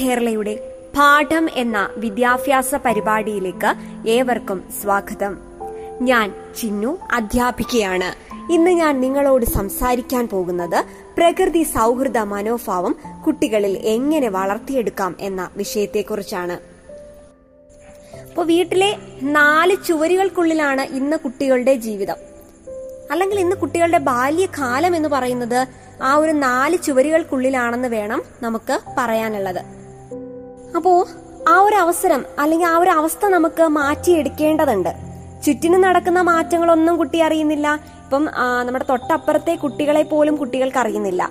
കേരളയുടെ പാഠം എന്ന വിദ്യാഭ്യാസ പരിപാടിയിലേക്ക് ഏവർക്കും സ്വാഗതം. ഞാൻ ചിന്നു അധ്യാപികയാണ്. ഇന്ന് ഞാൻ നിങ്ങളോട് സംസാരിക്കാൻ പോകുന്നത് പ്രകൃതി സൗഹൃദ മനോഭാവം കുട്ടികളിൽ എങ്ങനെ വളർത്തിയെടുക്കാം എന്ന വിഷയത്തെക്കുറിച്ചാണ്. ഇപ്പോൾ വീട്ടിലെ നാല് ചുവരുകൾക്കുള്ളിലാണ് ഇന്ന് കുട്ടികളുടെ ജീവിതം. അല്ലെങ്കിൽ ഇന്ന് കുട്ടികളുടെ ബാല്യകാലം എന്ന് പറയുന്നത് ആ ഒരു നാല് ചുവരുകൾക്കുള്ളിലാണെന്ന് വേണം നമുക്ക് പറയാനുള്ളത്. അപ്പോ ആ ഒരു അവസരം അല്ലെങ്കിൽ ആ ഒരു അവസ്ഥ നമുക്ക് മാറ്റിയെടുക്കേണ്ടതുണ്ട്. ചുറ്റിനും നടക്കുന്ന മാറ്റങ്ങളൊന്നും കുട്ടി അറിയുന്നില്ല. ഇപ്പം നമ്മുടെ തൊട്ടപ്പുറത്തെ കുട്ടികളെ പോലും കുട്ടികൾക്ക് അറിയുന്നില്ല.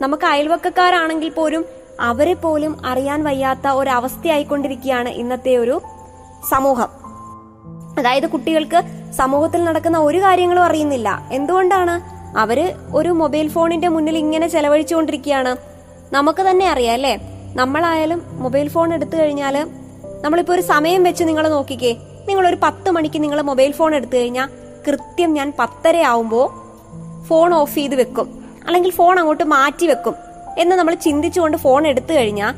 നമുക്ക് അയൽവക്കക്കാരാണെങ്കിൽ പോലും അവരെ പോലും അറിയാൻ വയ്യാത്ത ഒരു അവസ്ഥയായിക്കൊണ്ടിരിക്കുകയാണ് ഇന്നത്തെ ഒരു സമൂഹം. അതായത് കുട്ടികൾക്ക് സമൂഹത്തിൽ നടക്കുന്ന ഒരു കാര്യങ്ങളും അറിയുന്നില്ല. എന്തുകൊണ്ടാണ്? അവർ ഒരു മൊബൈൽ ഫോണിന്റെ മുന്നിൽ ഇങ്ങനെ ചെലവഴിച്ചുകൊണ്ടിരിക്കുകയാണ്. നമുക്ക് തന്നെ അറിയാം അല്ലേ? നമ്മളായാലും മൊബൈൽ ഫോൺ എടുത്തു കഴിഞ്ഞാൽ നമ്മളിപ്പോ ഒരു സമയം വെച്ച് നിങ്ങൾ നോക്കിക്കേ. നിങ്ങൾ ഒരു പത്ത് മണിക്ക് നിങ്ങൾ മൊബൈൽ ഫോൺ എടുത്തു കഴിഞ്ഞാൽ കൃത്യം ഞാൻ പത്തര ആവുമ്പോ ഫോൺ ഓഫ് ചെയ്ത് വെക്കും. അല്ലെങ്കിൽ ഫോൺ അങ്ങോട്ട് മാറ്റി വെക്കും. എന്ന് നമ്മൾ ചിന്തിച്ചുകൊണ്ട് ഫോൺ എടുത്തു കഴിഞ്ഞാൽ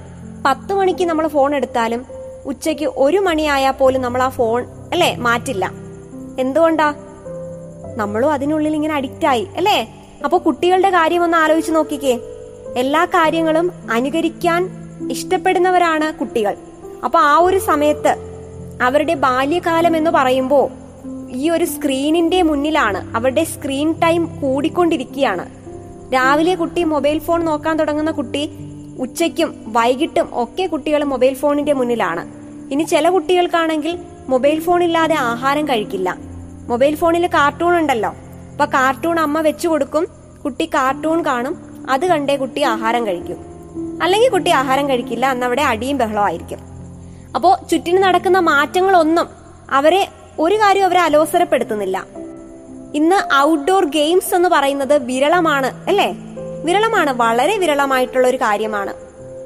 പത്ത് മണിക്ക് നമ്മൾ ഫോൺ എടുത്താലും ഉച്ചയ്ക്ക് ഒരു മണിയായാൽ പോലും നമ്മൾ ആ ഫോൺ അല്ലേ മാറ്റില്ല. എന്തുകൊണ്ടാ? നമ്മളും അതിനുള്ളിൽ ഇങ്ങനെ അഡിക്റ്റ് ആയി അല്ലേ? അപ്പൊ കുട്ടികളുടെ കാര്യം ഒന്ന് ആലോചിച്ച് നോക്കിക്കേ. എല്ലാ കാര്യങ്ങളും അനുകരിക്കാൻ ഇഷ്ടപ്പെടുന്നവരാണ് കുട്ടികൾ. അപ്പൊ ആ ഒരു സമയത്ത് അവരുടെ ബാല്യകാലം എന്ന് പറയുമ്പോൾ ഈ ഒരു സ്ക്രീനിന്റെ മുന്നിലാണ് അവരുടെ സ്ക്രീൻ ടൈം കൂടിക്കൊണ്ടിരിക്കുകയാണ്. രാവിലെ കുട്ടി മൊബൈൽ ഫോൺ നോക്കാൻ തുടങ്ങുന്ന കുട്ടി ഉച്ചയ്ക്കും വൈകിട്ടും ഒക്കെ കുട്ടികൾ മൊബൈൽ ഫോണിന്റെ മുന്നിലാണ്. ഇനി ചില കുട്ടികൾക്കാണെങ്കിൽ മൊബൈൽ ഫോൺ ഇല്ലാതെ ആഹാരം കഴിക്കില്ല. മൊബൈൽ ഫോണിൽ കാർട്ടൂൺ ഉണ്ടല്ലോ. അപ്പൊ കാർട്ടൂൺ അമ്മ വെച്ചു കൊടുക്കും. കുട്ടി കാർട്ടൂൺ കാണും. അത് കണ്ടേ കുട്ടി ആഹാരം കഴിക്കും. അല്ലെങ്കിൽ കുട്ടി ആഹാരം കഴിക്കില്ല അന്ന് അവിടെ അടിയും ബഹളവും ആയിരിക്കും. അപ്പോ ചുറ്റിന് നടക്കുന്ന മാറ്റങ്ങളൊന്നും അവരെ ഒരു കാര്യം അവരെ അലോസരപ്പെടുത്തുന്നില്ല. ഇന്ന് ഔട്ട്ഡോർ ഗെയിംസ് എന്ന് പറയുന്നത് വിരളമാണ് അല്ലേ? വിരളമാണ് വളരെ വിരളമായിട്ടുള്ള ഒരു കാര്യമാണ്.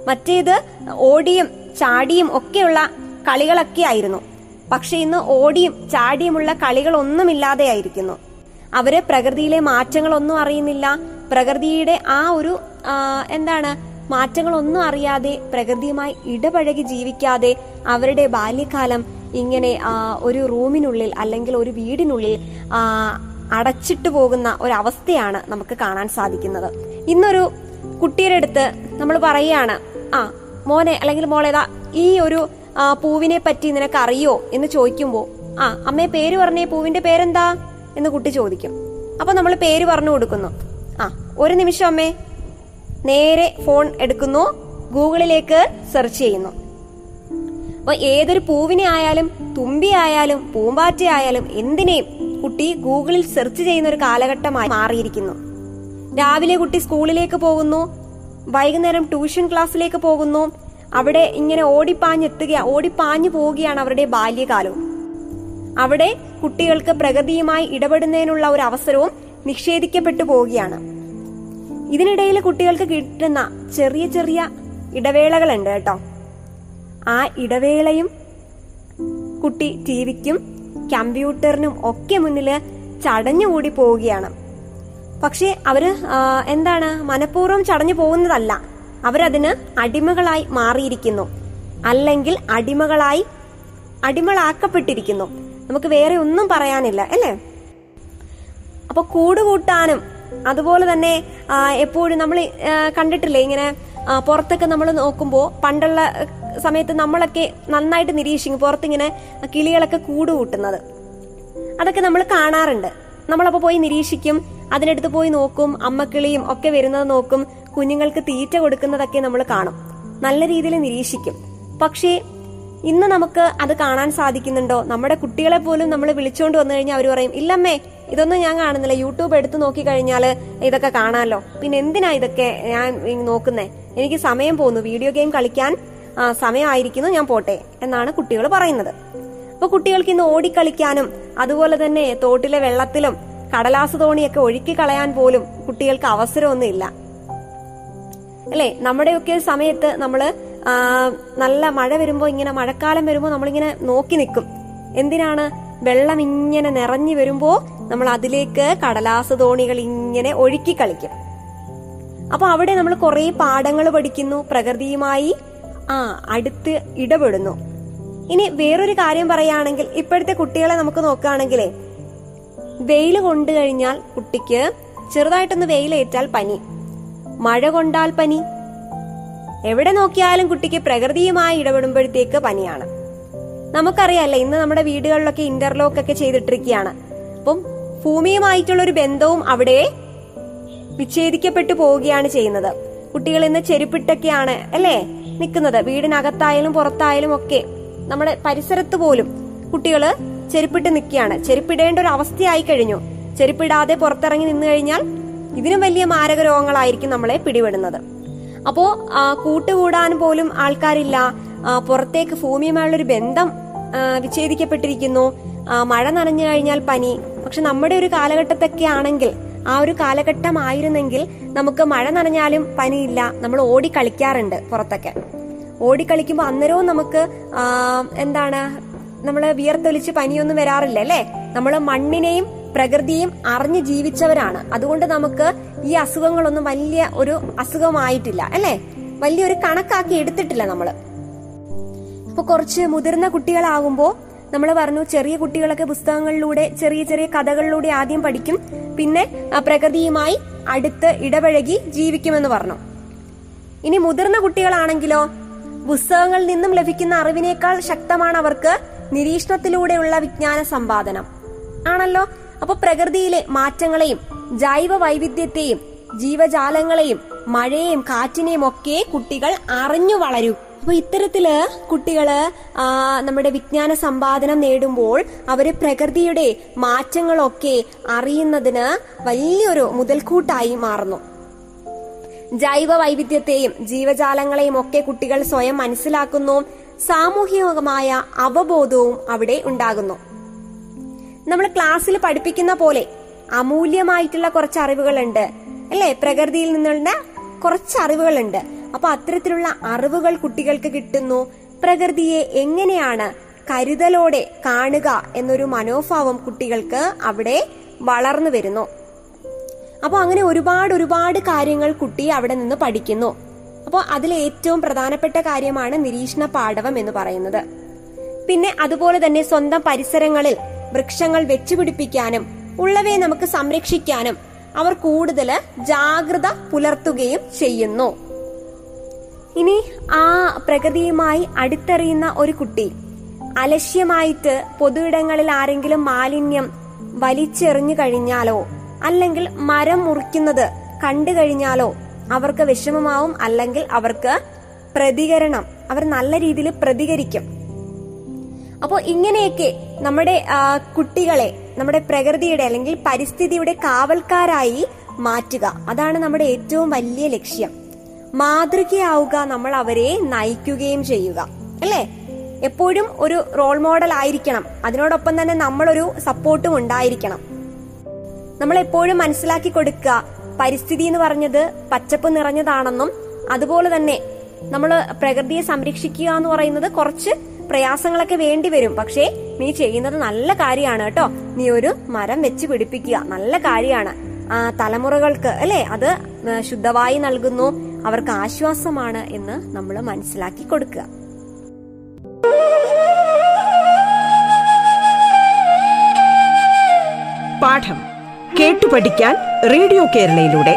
മറ്റേത് ഓടിയും ചാടിയും ഒക്കെയുള്ള കളികളൊക്കെ ആയിരുന്നു. പക്ഷെ ഇന്ന് ഓടിയും ചാടിയുമുള്ള കളികളൊന്നുമില്ലാതെയായിരിക്കുന്നു അവരെ പ്രകൃതിയിലെ മാറ്റങ്ങളൊന്നും അറിയുന്നില്ല. പ്രകൃതിയുടെ ആ ഒരു എന്താണ് മാറ്റങ്ങളൊന്നും അറിയാതെ പ്രകൃതിയുമായി ഇടപഴകി ജീവിക്കാതെ അവരുടെ ബാല്യകാലം ഇങ്ങനെ ഒരു റൂമിനുള്ളിൽ അല്ലെങ്കിൽ ഒരു വീടിനുള്ളിൽ അടച്ചിട്ടു പോകുന്ന ഒരവസ്ഥയാണ് നമുക്ക് കാണാൻ സാധിക്കുന്നത്. ഇന്നൊരു കുട്ടിയുടെ അടുത്ത് നമ്മൾ പറയുകയാണ് ആ മോനെ അല്ലെങ്കിൽ മോളേതാ ഈ ഒരു പൂവിനെ പറ്റി നിനക്ക് അറിയോ എന്ന് ചോദിക്കുമ്പോൾ ആ അമ്മയെ പേര് പറഞ്ഞേ പൂവിന്റെ പേരെന്താ? എന്ന് കുട്ടി ചോദിക്കും. അപ്പൊ നമ്മൾ പേര് പറഞ്ഞു കൊടുക്കുന്നു. ആ ഒരു നിമിഷം അമ്മേ. നേരെ ഫോൺ എടുക്കുന്നു ഗൂഗിളിലേക്ക് സെർച്ച് ചെയ്യുന്നു. അപ്പൊ ഏതൊരു പൂവിനെ ആയാലും തുമ്പി ആയാലും പൂമ്പാറ്റ ആയാലും എന്തിനേയും കുട്ടി ഗൂഗിളിൽ സെർച്ച് ചെയ്യുന്ന ഒരു കാലഘട്ടമായി മാറിയിരിക്കുന്നു. രാവിലെ കുട്ടി സ്കൂളിലേക്ക് പോകുന്നു വൈകുന്നേരം ട്യൂഷൻ ക്ലാസ്സിലേക്ക് പോകുന്നു അവിടെ ഇങ്ങനെ ഓടിപ്പാഞ്ഞെത്തുക ഓടിപ്പാഞ്ഞു പോവുകയാണ് അവരുടെ ബാല്യകാലവും. അവിടെ കുട്ടികൾക്ക് പ്രകൃതിയുമായി ഇടപെടുന്നതിനുള്ള ഒരു അവസരവും നിഷേധിക്കപ്പെട്ടു പോവുകയാണ്. ഇതിനിടയിൽ കുട്ടികൾക്ക് കിട്ടുന്ന ചെറിയ ചെറിയ ഇടവേളകളുണ്ട് കേട്ടോ. ആ ഇടവേളയും കുട്ടി ടി വിക്കും കമ്പ്യൂട്ടറിനും ഒക്കെ മുന്നിൽ ചടഞ്ഞുകൂടി പോവുകയാണ്. പക്ഷേ അവർ എന്താണ് മനഃപൂർവം ചടഞ്ഞു പോകുന്നതല്ല. അവരതിന് അടിമകളായി മാറിയിരിക്കുന്നു. അല്ലെങ്കിൽ അടിമകളായി അടിമളാക്കപ്പെട്ടിരിക്കുന്നു നമുക്ക് വേറെ ഒന്നും പറയാനില്ല അല്ലേ? അപ്പൊ കൂടുകൂട്ടാനും അതുപോലെ തന്നെ എപ്പോഴും നമ്മൾ കണ്ടിട്ടില്ലേ ഇങ്ങനെ പുറത്തൊക്കെ നമ്മൾ നോക്കുമ്പോൾ പണ്ടുള്ള സമയത്ത് നമ്മളൊക്കെ നന്നായിട്ട് നിരീക്ഷിക്കും പുറത്തിങ്ങനെ കിളികളൊക്കെ കൂട് കൂട്ടുന്നത്. അതൊക്കെ നമ്മൾ കാണാറുണ്ട്. നമ്മളപ്പോ പോയി നിരീക്ഷിക്കും അതിനടുത്ത് പോയി നോക്കും അമ്മക്കിളിയും ഒക്കെ വരുന്നത് നോക്കും കുഞ്ഞുങ്ങൾക്ക് തീറ്റ കൊടുക്കുന്നതൊക്കെ നമ്മൾ കാണും. നല്ല രീതിയിൽ നിരീക്ഷിക്കും. പക്ഷേ ഇന്ന് നമുക്ക് അത് കാണാൻ സാധിക്കുന്നുണ്ടോ? നമ്മുടെ കുട്ടികളെ പോലും നമ്മൾ വിളിച്ചോണ്ട് വന്നു കഴിഞ്ഞാൽ അവർ പറയും ഇല്ലമ്മേ ഇതൊന്നും ഞാൻ കാണുന്നില്ല. യൂട്യൂബ് എടുത്തു നോക്കി കഴിഞ്ഞാൽ ഇതൊക്കെ കാണാമല്ലോ പിന്നെ എന്തിനാ ഇതൊക്കെ ഞാൻ നോക്കുന്നേ? എനിക്ക് സമയം പോകുന്നു. വീഡിയോ ഗെയിം കളിക്കാൻ സമയമായിരിക്കുന്നു. ഞാൻ പോട്ടെ എന്നാണ് കുട്ടികൾ പറയുന്നത്. അപ്പൊ കുട്ടികൾക്ക് ഇന്ന് ഓടിക്കളിക്കാനും അതുപോലെ തന്നെ തോട്ടിലെ വെള്ളത്തിലും കടലാസ് തോണിയൊക്കെ ഒഴുക്കി കളയാൻ പോലും കുട്ടികൾക്ക് അവസരമൊന്നുമില്ല അല്ലേ? നമ്മുടെയൊക്കെ സമയത്ത് നമ്മൾ നല്ല മഴ വരുമ്പോ ഇങ്ങനെ മഴക്കാലം വരുമ്പോ നമ്മളിങ്ങനെ നോക്കി നിൽക്കും. എന്തിനാണ് വെള്ളം ഇങ്ങനെ നിറഞ്ഞു വരുമ്പോ നമ്മൾ അതിലേക്ക് കടലാസ തോണികൾ ഇങ്ങനെ ഒഴുക്കി കളിക്കും. അപ്പൊ അവിടെ നമ്മൾ കുറെ പാഠങ്ങൾ പഠിക്കുന്നു പ്രകൃതിയുമായി ആ അടുത്ത് ഇടപെടുന്നു. ഇനി വേറൊരു കാര്യം പറയുകയാണെങ്കിൽ ഇപ്പോഴത്തെ കുട്ടികളെ നമുക്ക് നോക്കുകയാണെങ്കിലേ വെയിൽ കൊണ്ടു കഴിഞ്ഞാൽ കുട്ടിക്ക് ചെറുതായിട്ടൊന്ന് വെയിലേറ്റാൽ പനി. മഴ കൊണ്ടാൽ പനി. എവിടെ നോക്കിയാലും കുട്ടിക്ക് പ്രകൃതിയുമായി ഇടപെടുമ്പോഴത്തേക്ക് പനിയാണ്. നമുക്കറിയാലേ ഇന്ന് നമ്മുടെ വീടുകളിലൊക്കെ ഇന്റർലോക്ക് ഒക്കെ ചെയ്തിട്ടിരിക്കുകയാണ്. അപ്പം ഭൂമിയുമായിട്ടുള്ള ഒരു ബന്ധവും അവിടെ വിച്ഛേദിക്കപ്പെട്ടു പോവുകയാണ് ചെയ്യുന്നത്. കുട്ടികൾ ഇന്ന് ചെരുപ്പിട്ടൊക്കെയാണ് അല്ലേ നിൽക്കുന്നത്. വീടിനകത്തായാലും പുറത്തായാലും ഒക്കെ നമ്മുടെ പരിസരത്ത് പോലും കുട്ടികൾ ചെരുപ്പിട്ട് നിൽക്കുകയാണ്. ചെരുപ്പിടേണ്ട ഒരു അവസ്ഥയായി കഴിഞ്ഞു. ചെരുപ്പിടാതെ പുറത്തിറങ്ങി നിന്നു കഴിഞ്ഞാൽ ഇതിനും വലിയ മാരക രോഗങ്ങളായിരിക്കും നമ്മളെ പിടിപെടുന്നത്. അപ്പോ കൂട്ടുകൂടാൻ പോലും ആൾക്കാരില്ല. പുറത്തേക്ക് ഭൂമിയുമായുള്ള ഒരു ബന്ധം വിച്ഛേദിക്കപ്പെട്ടിരിക്കുന്നു. മഴ നനഞ്ഞു കഴിഞ്ഞാൽ പനി. പക്ഷെ നമ്മുടെ ഒരു കാലഘട്ടത്തൊക്കെ ആണെങ്കിൽ ആ ഒരു കാലഘട്ടമായിരുന്നെങ്കിൽ നമുക്ക് മഴ നനഞ്ഞാലും പനിയില്ല. നമ്മൾ ഓടി കളിക്കാറുണ്ട് പുറത്തൊക്കെ. ഓടിക്കളിക്കുമ്പോൾ അന്നേരവും നമുക്ക് എന്താണ് നമ്മൾ വിയർത്തൊലിച്ച് പനിയൊന്നും വരാറില്ല അല്ലേ? നമ്മൾ മണ്ണിനെയും പ്രകൃതിയും അറിഞ്ഞ് ജീവിച്ചവരാണ്. അതുകൊണ്ട് നമുക്ക് ഈ അസുഖങ്ങളൊന്നും വലിയ ഒരു അസുഖമായിട്ടില്ല അല്ലേ? വലിയൊരു കണക്കാക്കി എടുത്തിട്ടില്ല നമ്മൾ. അപ്പൊ കുറച്ച് മുതിർന്ന കുട്ടികളാകുമ്പോ നമ്മൾ പറഞ്ഞു ചെറിയ കുട്ടികളൊക്കെ പുസ്തകങ്ങളിലൂടെ ചെറിയ ചെറിയ കഥകളിലൂടെ ആദ്യം പഠിക്കും. പിന്നെ പ്രകൃതിയുമായി അടുത്ത് ഇടപഴകി ജീവിക്കുമെന്ന് പറഞ്ഞു. ഇനി മുതിർന്ന കുട്ടികളാണെങ്കിലോ പുസ്തകങ്ങളിൽ നിന്നും ലഭിക്കുന്ന അറിവിനേക്കാൾ ശക്തമാണ് അവർക്ക് നിരീക്ഷണത്തിലൂടെയുള്ള വിജ്ഞാന സമ്പാദനം. ആണല്ലോ? അപ്പൊ പ്രകൃതിയിലെ മാറ്റങ്ങളെയും ജൈവ വൈവിധ്യത്തെയും ജീവജാലങ്ങളെയും മഴയെയും കാറ്റിനെയും ഒക്കെ കുട്ടികൾ അറിഞ്ഞു വളരും. അപ്പൊ ഇത്തരത്തിൽ കുട്ടികൾ നമ്മുടെ വിജ്ഞാന സമ്പാദനം നേടുമ്പോൾ അവർ പ്രകൃതിയുടെ മാറ്റങ്ങളൊക്കെ അറിയുന്നതിന് വലിയൊരു മുതൽക്കൂട്ടായി മാറുന്നു. ജൈവ വൈവിധ്യത്തെയും ജീവജാലങ്ങളെയും ഒക്കെ കുട്ടികൾ സ്വയം മനസ്സിലാക്കുന്നു. സാമൂഹികമായ അവബോധവും അവിടെ ഉണ്ടാകുന്നു. നമ്മൾ ക്ലാസ്സിൽ പഠിപ്പിക്കുന്ന പോലെ അമൂല്യമായിട്ടുള്ള കുറച്ച് അറിവുകളുണ്ട് അല്ലെ? പ്രകൃതിയിൽ നിന്നുള്ള കുറച്ച് അറിവുകളുണ്ട് അപ്പൊ അത്തരത്തിലുള്ള അറിവുകൾ കുട്ടികൾക്ക് കിട്ടുന്നു. പ്രകൃതിയെ എങ്ങനെയാണ് കരുതലോടെ കാണുക എന്നൊരു മനോഭാവം കുട്ടികൾക്ക് അവിടെ വളർന്നു വരുന്നു. അപ്പോൾ അങ്ങനെ ഒരുപാട് ഒരുപാട് കാര്യങ്ങൾ കുട്ടി അവിടെ നിന്ന് പഠിക്കുന്നു. അപ്പോൾ അതിൽ ഏറ്റവും പ്രധാനപ്പെട്ട കാര്യമാണ് നിരീക്ഷണ പാഠവം എന്ന് പറയുന്നത്. പിന്നെ അതുപോലെ തന്നെ സ്വന്തം പരിസരങ്ങളിൽ വൃക്ഷങ്ങൾ വെച്ചുപിടിപ്പിക്കാനും ഉള്ളവയെ നമുക്ക് സംരക്ഷിക്കാനും അവർ കൂടുതൽ ജാഗ്രത പുലർത്തുകയും ചെയ്യുന്നു. ഇനി ആ പ്രകൃതിയുമായി അടുത്തറിയുന്ന ഒരു കുട്ടി. അലക്ഷ്യമായിട്ട് പൊതുയിടങ്ങളിൽ ആരെങ്കിലും മാലിന്യം വലിച്ചെറിഞ്ഞു കഴിഞ്ഞാലോ അല്ലെങ്കിൽ മരം മുറിക്കുന്നത് കണ്ടു കഴിഞ്ഞാലോ അവർക്ക് വിഷമമാവും അല്ലെങ്കിൽ അവർക്ക് പ്രതികരണം അവർ നല്ല രീതിയിൽ പ്രതികരിക്കും. അപ്പോൾ ഇങ്ങനെയൊക്കെ നമ്മുടെ കുട്ടികളെ നമ്മുടെ പ്രകൃതിയുടെ അല്ലെങ്കിൽ പരിസ്ഥിതിയുടെ കാവൽക്കാരായി മാറ്റുക. അതാണ് നമ്മുടെ ഏറ്റവും വലിയ ലക്ഷ്യം. മാതൃകയാവുക നമ്മൾ അവരെ നയിക്കുകയും ചെയ്യുക. അല്ലേ? എപ്പോഴും ഒരു റോൾ മോഡൽ ആയിരിക്കണം. അതിനോടൊപ്പം തന്നെ നമ്മളൊരു സപ്പോർട്ടും ഉണ്ടായിരിക്കണം. നമ്മൾ എപ്പോഴും മനസ്സിലാക്കി കൊടുക്കുക പരിസ്ഥിതി എന്ന് പറഞ്ഞത് പച്ചപ്പ് നിറഞ്ഞതാണെന്നും അതുപോലെ തന്നെ നമ്മൾ പ്രകൃതിയെ സംരക്ഷിക്കുക എന്ന് പറയുന്നത് കുറച്ച് പ്രയാസങ്ങളൊക്കെ വേണ്ടി വരും. പക്ഷേ നീ ചെയ്യുന്നത് നല്ല കാര്യമാണ് കേട്ടോ. നീ ഒരു മരം വെച്ച് പിടിപ്പിക്കുക. നല്ല കാര്യമാണ്. തലമുറകൾക്ക് അല്ലെ? അത് ശുദ്ധവായു നൽകുന്നു. അവർക്ക് ആശ്വാസമാണ് എന്ന് നമ്മൾ മനസ്സിലാക്കി കൊടുക്കുക. പാഠം കേട്ടു പഠിക്കാൻ റേഡിയോ കേരളയിലൂടെ.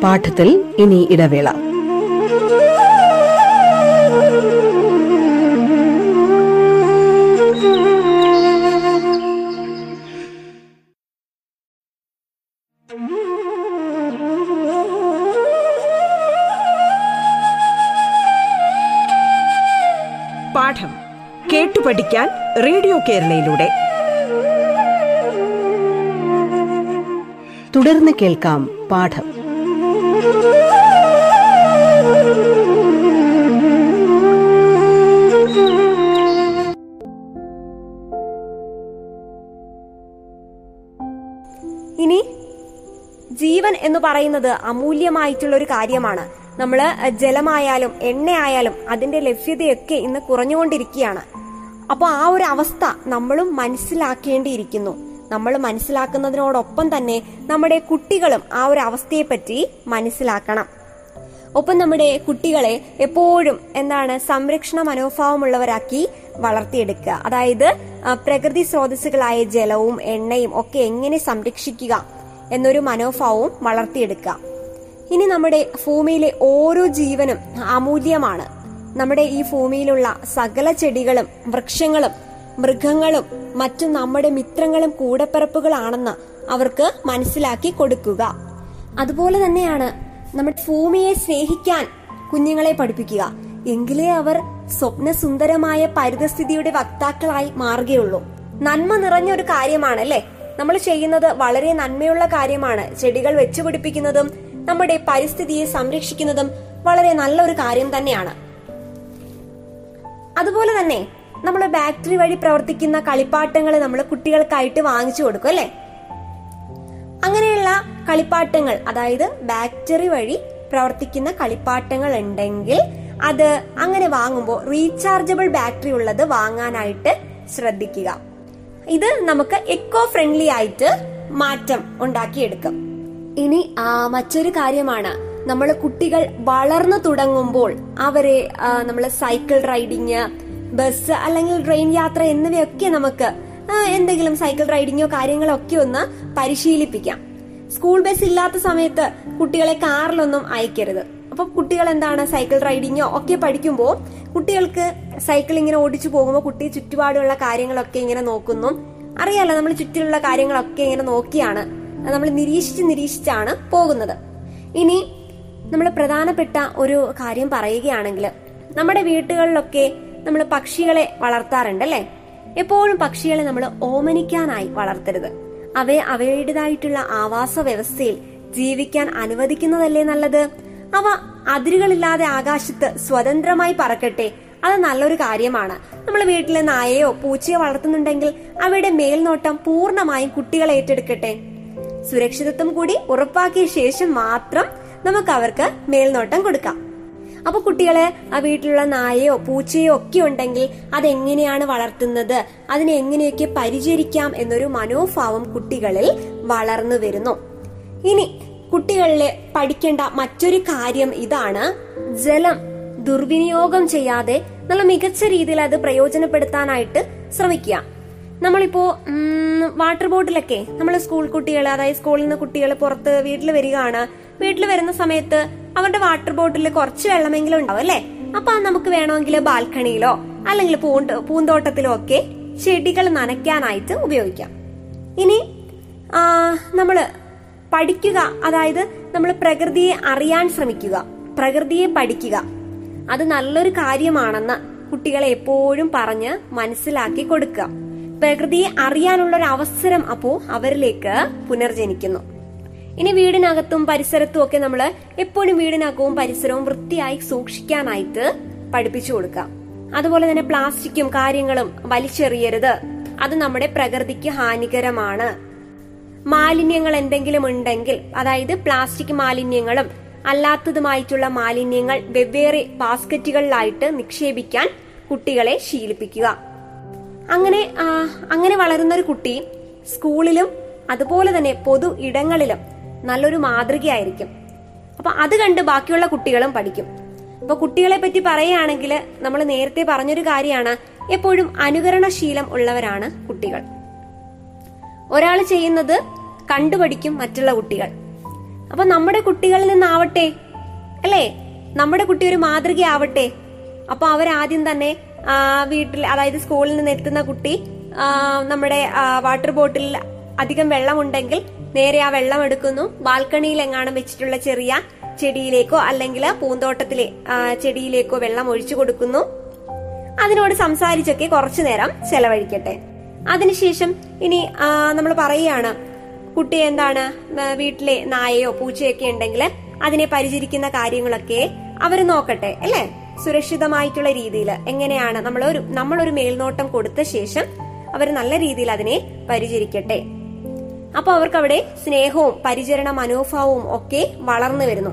പാഠത്തിൽ ഇനി ഇടവേള. റേഡിയോ കേരളയിലൂടെ. തുടർന്ന് കേൾക്കാം പാഠം. ഇനി ജീവൻ എന്ന് പറയുന്നത് അമൂല്യമായിട്ടുള്ള ഒരു കാര്യമാണ്. നമ്മൾ ജലമായാലും എണ്ണയായാലും അതിന്റെ ലഭ്യതയൊക്കെ ഇന്ന് കുറഞ്ഞുകൊണ്ടിരിക്കുകയാണ്. അപ്പോൾ ആ ഒരു അവസ്ഥ നമ്മളും മനസ്സിലാക്കേണ്ടിയിരിക്കുന്നു. നമ്മൾ മനസ്സിലാക്കുന്നതിനോടൊപ്പം തന്നെ നമ്മുടെ കുട്ടികളും ആ ഒരു അവസ്ഥയെപ്പറ്റി മനസ്സിലാക്കണം. ഒപ്പം നമ്മുടെ കുട്ടികളെ എപ്പോഴും എന്താണ് സംരക്ഷണ മനോഭാവമുള്ളവരാക്കി വളർത്തിയെടുക്കുക. അതായത് പ്രകൃതി സ്രോതസ്സുകളായ ജലവും എണ്ണയും ഒക്കെ എങ്ങനെ സംരക്ഷിക്കുക എന്നൊരു മനോഭാവവും വളർത്തിയെടുക്കുക. ഇനി നമ്മുടെ ഭൂമിയിലെ ഓരോ ജീവനും അമൂല്യമാണ്. നമ്മുടെ ഈ ഭൂമിയിലുള്ള സകല ചെടികളും വൃക്ഷങ്ങളും മൃഗങ്ങളും മറ്റു നമ്മുടെ മിത്രങ്ങളും കൂടപ്പിറപ്പുകളാണെന്ന് അവർക്ക് മനസ്സിലാക്കി കൊടുക്കുക. അതുപോലെ തന്നെയാണ് നമ്മുടെ ഭൂമിയെ സ്നേഹിക്കാൻ കുഞ്ഞുങ്ങളെ പഠിപ്പിക്കുക. എങ്കിലേ അവർ സ്വപ്നസുന്ദരമായ പരിതസ്ഥിതിയുടെ വക്താക്കളായി മാറുകയുള്ളൂ. നന്മ നിറഞ്ഞ ഒരു കാര്യമാണ് അല്ലേ നമ്മൾ ചെയ്യുന്നത് വളരെ നന്മയുള്ള കാര്യമാണ്. ചെടികൾ വെച്ചുപിടിപ്പിക്കുന്നതും നമ്മുടെ പരിസ്ഥിതിയെ സംരക്ഷിക്കുന്നതും വളരെ നല്ലൊരു കാര്യം തന്നെയാണ്. അതുപോലെ തന്നെ നമ്മൾ ബാറ്ററി വഴി പ്രവർത്തിക്കുന്ന കളിപ്പാട്ടങ്ങൾ നമ്മൾ കുട്ടികൾക്കായിട്ട് വാങ്ങിച്ചു കൊടുക്കും അല്ലേ? അങ്ങനെയുള്ള കളിപ്പാട്ടങ്ങൾ അതായത് ബാറ്ററി വഴി പ്രവർത്തിക്കുന്ന കളിപ്പാട്ടങ്ങൾ ഉണ്ടെങ്കിൽ അത് അങ്ങനെ വാങ്ങുമ്പോൾ റീചാർജബിൾ ബാറ്ററി ഉള്ളത് വാങ്ങാനായിട്ട് ശ്രദ്ധിക്കുക. ഇത് നമുക്ക് എക്കോ ഫ്രണ്ട്ലി ആയിട്ട് മാറ്റം ഉണ്ടാക്കിയെടുക്കും. ഇനി മറ്റൊരു കാര്യമാണ്. നമ്മൾ കുട്ടികൾ വളർന്നു തുടങ്ങുമ്പോൾ അവരെ നമ്മൾ സൈക്കിൾ റൈഡിങ് ബസ് അല്ലെങ്കിൽ ട്രെയിൻ യാത്ര എന്നിവയൊക്കെ നമുക്ക് എന്തെങ്കിലും സൈക്കിൾ റൈഡിങ്ങോ കാര്യങ്ങളോ ഒക്കെ ഒന്ന് പരിശീലിപ്പിക്കാം. സ്കൂൾ ബസ് ഇല്ലാത്ത സമയത്ത് കുട്ടികളെ കാറിലൊന്നും അയക്കരുത്. അപ്പൊ കുട്ടികൾ എന്താണ് സൈക്കിൾ റൈഡിങ്ങോ ഒക്കെ പഠിക്കുമ്പോൾ കുട്ടികൾക്ക് സൈക്കിൾ ഇങ്ങനെ ഓടിച്ചു പോകുമ്പോൾ കുട്ടി ചുറ്റുപാടുള്ള കാര്യങ്ങളൊക്കെ ഇങ്ങനെ നോക്കുന്നു. അറിയാലോ നമ്മൾ ചുറ്റിലുള്ള കാര്യങ്ങളൊക്കെ ഇങ്ങനെ നോക്കിയാണ് നമ്മൾ നിരീക്ഷിച്ച് നിരീക്ഷിച്ചാണ് പോകുന്നത്. ഇനി നമ്മൾ പ്രധാനപ്പെട്ട ഒരു കാര്യം പറയുകയാണെങ്കിൽ നമ്മുടെ വീട്ടുകളിലൊക്കെ നമ്മൾ പക്ഷികളെ വളർത്താറുണ്ട് അല്ലേ? എപ്പോഴും പക്ഷികളെ നമ്മൾ ഓമനിക്കാനായി വളർത്തരുത്. അവയെ അവയുടേതായിട്ടുള്ള ആവാസ വ്യവസ്ഥയിൽ ജീവിക്കാൻ അനുവദിക്കുന്നതല്ലേ നല്ലത്? അവ അതിരുകളില്ലാതെ ആകാശത്ത് സ്വതന്ത്രമായി പറക്കട്ടെ അത് നല്ലൊരു കാര്യമാണ്. നമ്മൾ വീട്ടിലെ നായയോ പൂച്ചയോ വളർത്തുന്നുണ്ടെങ്കിൽ അവയുടെ മേൽനോട്ടം പൂർണമായും കുട്ടികളെ ഏറ്റെടുക്കട്ടെ. സുരക്ഷിതത്വം കൂടി ഉറപ്പാക്കിയ ശേഷം മാത്രം നമുക്ക് അവർക്ക് മേൽനോട്ടം കൊടുക്കാം. അപ്പൊ കുട്ടികളെ ആ വീട്ടിലുള്ള നായയോ പൂച്ചയോ ഒക്കെ ഉണ്ടെങ്കിൽ അതെങ്ങനെയാണ് വളർത്തുന്നത്? അതിനെ എങ്ങനെയൊക്കെ പരിചരിക്കാം എന്നൊരു മനോഭാവം കുട്ടികളിൽ വളർന്നു വരുന്നു. ഇനി കുട്ടികളിലെ പഠിക്കേണ്ട മറ്റൊരു കാര്യം ഇതാണ് ജലം. ദുർവിനിയോഗം ചെയ്യാതെ നല്ല മികച്ച രീതിയിൽ അത് പ്രയോജനപ്പെടുത്താനായിട്ട് ശ്രമിക്കുക. നമ്മളിപ്പോ വാട്ടർ ബോട്ടിലൊക്കെ നമ്മൾ സ്കൂൾ കുട്ടികൾ അതായത് സ്കൂളിൽ നിന്ന് കുട്ടികൾ പുറത്ത് വീട്ടിൽ വരികയാണ്. വീട്ടിൽ വരുന്ന സമയത്ത് അവരുടെ വാട്ടർ ബോട്ടിലിൽ കുറച്ച് വെള്ളമെങ്കിലും ഉണ്ടാവും അല്ലെ? അപ്പൊ നമുക്ക് വേണമെങ്കിൽ ബാൽക്കണിയിലോ അല്ലെങ്കിൽ പൂണ്ട് പൂന്തോട്ടത്തിലോ ഒക്കെ ചെടികൾ നനയ്ക്കാനായിട്ട് ഉപയോഗിക്കാം. ഇനി ആ, നമ്മൾ പഠിക്കുക അതായത് നമ്മൾ പ്രകൃതിയെ അറിയാൻ ശ്രമിക്കുക പ്രകൃതിയെ പഠിക്കുക. അത് നല്ലൊരു കാര്യമാണെന്ന് കുട്ടികളെ എപ്പോഴും പറഞ്ഞ് മനസ്സിലാക്കി കൊടുക്കുക. പ്രകൃതിയെ അറിയാനുള്ള ഒരു അവസരം അപ്പോ അവരിലേക്ക് പുനർജനിക്കുന്നു. ഇനി വീടിനകത്തും പരിസരത്തും ഒക്കെ നമ്മൾ എപ്പോഴും വീടിനകവും പരിസരവും വൃത്തിയായി സൂക്ഷിക്കാനായിട്ട് പഠിപ്പിച്ചു കൊടുക്കാം. അതുപോലെ തന്നെ പ്ലാസ്റ്റിക്കും കാര്യങ്ങളും വലിച്ചെറിയരുത്. അത് നമ്മുടെ പ്രകൃതിക്ക് ഹാനികരമാണ്. മാലിന്യങ്ങൾ എന്തെങ്കിലും ഉണ്ടെങ്കിൽ അതായത് പ്ലാസ്റ്റിക് മാലിന്യങ്ങളും അല്ലാത്തതുമായിട്ടുള്ള മാലിന്യങ്ങൾ വെവ്വേറെ ബാസ്ക്കറ്റുകളിലായിട്ട് നിക്ഷേപിക്കാൻ കുട്ടികളെ ശീലിപ്പിക്കുക. അങ്ങനെ അങ്ങനെ വളരുന്ന ഒരു കുട്ടി സ്കൂളിലും അതുപോലെ തന്നെ പൊതു ഇടങ്ങളിലും നല്ലൊരു മാതൃകയായിരിക്കും. അപ്പൊ അത് കണ്ട് ബാക്കിയുള്ള കുട്ടികളും പഠിക്കും. അപ്പൊ കുട്ടികളെ പറ്റി പറയുകയാണെങ്കിൽ നമ്മൾ നേരത്തെ പറഞ്ഞൊരു കാര്യമാണ് എപ്പോഴും അനുകരണശീലം ഉള്ളവരാണ് കുട്ടികൾ. ഒരാൾ ചെയ്യുന്നത് കണ്ടുപഠിക്കും മറ്റുള്ള കുട്ടികൾ. അപ്പൊ നമ്മുടെ കുട്ടികളിൽ നിന്നാവട്ടെ അല്ലേ? നമ്മുടെ കുട്ടി ഒരു മാതൃകയാവട്ടെ. അപ്പൊ അവരാദ്യം തന്നെ വീട്ടിൽ അതായത് സ്കൂളിൽ നിന്ന് എത്തുന്ന കുട്ടി നമ്മുടെ വാട്ടർ ബോട്ടിൽ അധികം വെള്ളമുണ്ടെങ്കിൽ നേരെ ആ വെള്ളം എടുക്കുന്നു. ബാൽക്കണിയിൽ എങ്ങാനും വെച്ചിട്ടുള്ള ചെറിയ ചെടിയിലേക്കോ അല്ലെങ്കിൽ പൂന്തോട്ടത്തിലെ ചെടിയിലേക്കോ വെള്ളം ഒഴിച്ചു കൊടുക്കുന്നു. അതിനോട് സംസാരിച്ചൊക്കെ കുറച്ചു നേരം ചെലവഴിക്കട്ടെ. അതിനുശേഷം ഇനി നമ്മൾ പറയുകയാണ് കുട്ടി എന്താണ് വീട്ടിലെ നായയോ പൂച്ചയൊക്കെ ഉണ്ടെങ്കിൽ അതിനെ പരിചരിക്കുന്ന കാര്യങ്ങളൊക്കെ അവർ നോക്കട്ടെ അല്ലേ? സുരക്ഷിതമായിട്ടുള്ള രീതിയിൽ എങ്ങനെയാണ് നമ്മളൊരു നമ്മളൊരു മേൽനോട്ടം കൊടുത്ത ശേഷം അവർ നല്ല രീതിയിൽ അതിനെ പരിചരിക്കട്ടെ. അപ്പൊ അവർക്ക് അവിടെ സ്നേഹവും പരിചരണ മനോഭാവവും ഒക്കെ വളർന്നു വരുന്നു.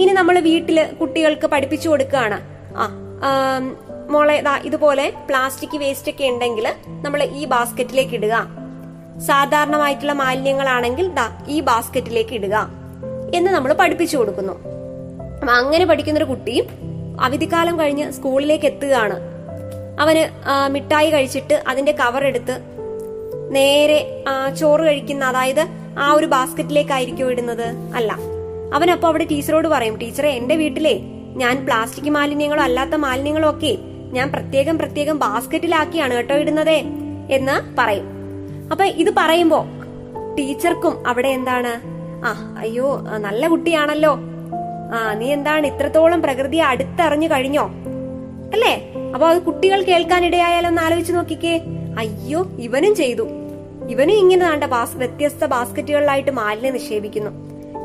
ഇനി നമ്മൾ വീട്ടിൽ കുട്ടികൾക്ക് പഠിപ്പിച്ചു കൊടുക്കുകയാണ്. ആ മോളെ ഇതുപോലെ പ്ലാസ്റ്റിക് വേസ്റ്റ് ഒക്കെ ഉണ്ടെങ്കിൽ നമ്മൾ ഈ ബാസ്ക്കറ്റിലേക്ക് ഇടുക. സാധാരണമായിട്ടുള്ള മാലിന്യങ്ങളാണെങ്കിൽ ദാ ഈ ബാസ്ക്കറ്റിലേക്ക് ഇടുക എന്ന് നമ്മൾ പഠിപ്പിച്ചു കൊടുക്കുന്നു. അപ്പൊ അങ്ങനെ പഠിക്കുന്ന ഒരു കുട്ടി അവധിക്കാലം കഴിഞ്ഞ് സ്കൂളിലേക്ക് എത്തുകയാണ്. അവന് മിഠായി കഴിച്ചിട്ട് അതിന്റെ കവർ എടുത്ത് നേരെ ആ, ചോറ് കഴിക്കുന്ന അതായത് ആ ഒരു ബാസ്ക്കറ്റിലേക്കായിരിക്കും ഇടുന്നത് അല്ല. അവൻ അവനപ്പോ അവിടെ ടീച്ചറോട് പറയും ടീച്ചറെ എന്റെ വീട്ടിലെ ഞാൻ പ്ലാസ്റ്റിക് മാലിന്യങ്ങളോ അല്ലാത്ത മാലിന്യങ്ങളോ ഒക്കെ ഞാൻ പ്രത്യേകം പ്രത്യേകം ബാസ്ക്കറ്റിലാക്കിയാണ് കേട്ടോ ഇടുന്നതേ എന്ന് പറയും. അപ്പൊ ഇത് പറയുമ്പോ ടീച്ചർക്കും അവിടെ എന്താണ്? ആ അയ്യോ നല്ല കുട്ടിയാണല്ലോ. ആ നീ എന്താണ് ഇത്രത്തോളം പ്രകൃതിയെ അടുത്തറിഞ്ഞു കഴിഞ്ഞോ? അല്ലേ? അപ്പൊ അത് കുട്ടികൾ കേൾക്കാൻ ഇടയായാലോ എന്ന് ആലോചിച്ച് നോക്കിക്കേ. അയ്യോ ഇവനും ചെയ്തു. ഇവനും ഇങ്ങനെ താണ്ട ബാസ് വ്യത്യസ്ത ബാസ്ക്കറ്റുകളിലായിട്ട് മാലിന്യം നിക്ഷേപിക്കുന്നു.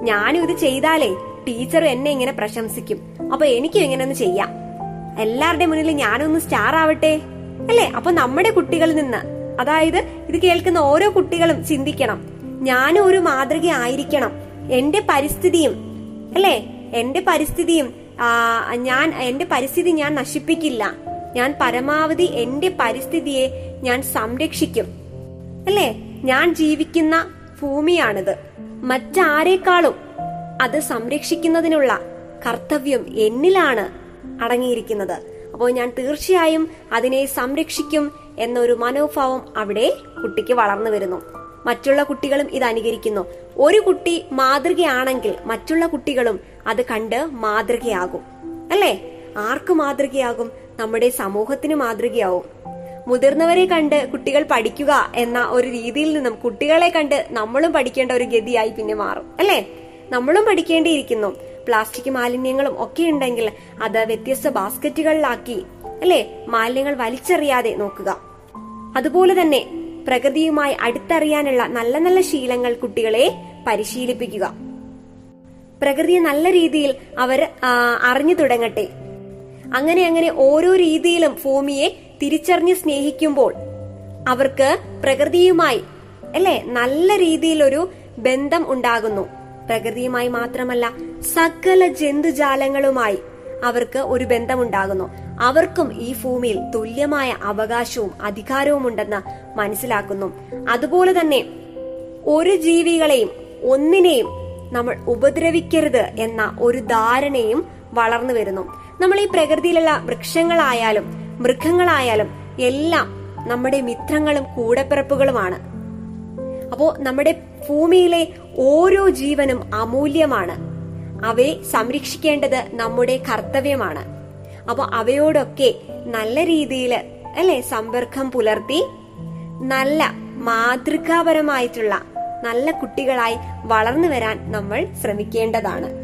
ഞാനും ഇത് ചെയ്താലേ ടീച്ചർ എന്നെ ഇങ്ങനെ പ്രശംസിക്കും. അപ്പൊ എനിക്കും ഇങ്ങനെ ഒന്ന് ചെയ്യാം. എല്ലാവരുടെ മുന്നിൽ ഞാനൊന്ന് സ്റ്റാർ ആവട്ടെ? അല്ലേ? അപ്പൊ നമ്മുടെ കുട്ടികളിൽ നിന്ന് അതായത് ഇത് കേൾക്കുന്ന ഓരോ കുട്ടികളും ചിന്തിക്കണം. ഞാനും ഒരു മാതൃക ആയിരിക്കണം. എന്റെ പരിസ്ഥിതിയും അല്ലേ? എന്റെ പരിസ്ഥിതിയും ഞാൻ എന്റെ പരിസ്ഥിതി ഞാൻ നശിപ്പിക്കില്ല. ഞാൻ പരമാവധി എന്റെ പരിസ്ഥിതിയെ ഞാൻ സംരക്ഷിക്കും. അല്ലേ? ഞാൻ ജീവിക്കുന്ന ഭൂമിയാണിത്. മറ്റാരേക്കാളും അത് സംരക്ഷിക്കുന്നതിനുള്ള കർത്തവ്യം എന്നിലാണ് അടങ്ങിയിരിക്കുന്നത്. അപ്പോൾ ഞാൻ തീർച്ചയായും അതിനെ സംരക്ഷിക്കും എന്നൊരു മനോഭാവം അവിടെ കുട്ടിക്ക് വളർന്നു വരുന്നു. മറ്റുള്ള കുട്ടികളും ഇത് അനുകരിക്കുന്നു. ഒരു കുട്ടി മാതൃകയാണെങ്കിൽ മറ്റുള്ള കുട്ടികളും അത് കണ്ട് മാതൃകയാകും. അല്ലേ? ആർക്ക് മാതൃകയാകും? നമ്മുടെ സമൂഹത്തിന് മാതൃകയാവും. മുതിർന്നവരെ കണ്ട് കുട്ടികൾ പഠിക്കുക എന്ന ഒരു രീതിയിൽ നിന്നും കുട്ടികളെ കണ്ട് നമ്മളും പഠിക്കേണ്ട ഒരു ഗതിയായി പിന്നെ മാറും അല്ലേ? നമ്മളും പഠിക്കേണ്ടിയിരിക്കുന്നു. പ്ലാസ്റ്റിക് മാലിന്യങ്ങളും ഒക്കെ ഉണ്ടെങ്കിൽ അത് വ്യത്യസ്ത ബാസ്ക്കറ്റുകളിലാക്കി അല്ലേ? മാലിന്യങ്ങൾ വലിച്ചെറിയാതെ നോക്കുക. അതുപോലെ തന്നെ പ്രകൃതിയുമായി അടുത്തറിയാനുള്ള നല്ല നല്ല ശീലങ്ങൾ കുട്ടികളെ പരിശീലിപ്പിക്കുക. പ്രകൃതിയെ നല്ല രീതിയിൽ അവർ അറിഞ്ഞു തുടങ്ങട്ടെ. അങ്ങനെ അങ്ങനെ ഓരോ രീതിയിലും ഭൂമിയെ തിരിച്ചറിഞ്ഞ് സ്നേഹിക്കുമ്പോൾ അവർക്ക് പ്രകൃതിയുമായി അല്ലെ നല്ല രീതിയിലൊരു ബന്ധം ഉണ്ടാകുന്നു. പ്രകൃതിയുമായി മാത്രമല്ല സകല ജന്തുജാലങ്ങളുമായി അവർക്ക് ഒരു ബന്ധമുണ്ടാകുന്നു. അവർക്കും ഈ ഭൂമിയിൽ തുല്യമായ അവകാശവും അധികാരവും ഉണ്ടെന്ന് മനസ്സിലാക്കുന്നു. അതുപോലെ തന്നെ ഒരു ജീവികളെയും ഒന്നിനെയും നമ്മൾ ഉപദ്രവിക്കരുത് എന്ന ഒരു ധാരണയും വളർന്നു വരുന്നു. നമ്മൾ ഈ പ്രകൃതിയിലുള്ള വൃക്ഷങ്ങളായാലും മൃഗങ്ങളായാലും എല്ലാം നമ്മുടെ മിത്രങ്ങളും കൂടപ്പിറപ്പുകളുമാണ്. അപ്പോ നമ്മുടെ ഭൂമിയിലെ ഓരോ ജീവനും അമൂല്യമാണ്. അവയെ സംരക്ഷിക്കേണ്ടത് നമ്മുടെ കർത്തവ്യമാണ്. അപ്പോൾ അവയോടൊക്കെ നല്ല രീതിയിൽ അല്ലെ സമ്പർക്കം പുലർത്തി നല്ല മാതൃകാപരമായിട്ടുള്ള നല്ല കുട്ടികളായി വളർന്നു വരാൻ നമ്മൾ ശ്രമിക്കേണ്ടതാണ്.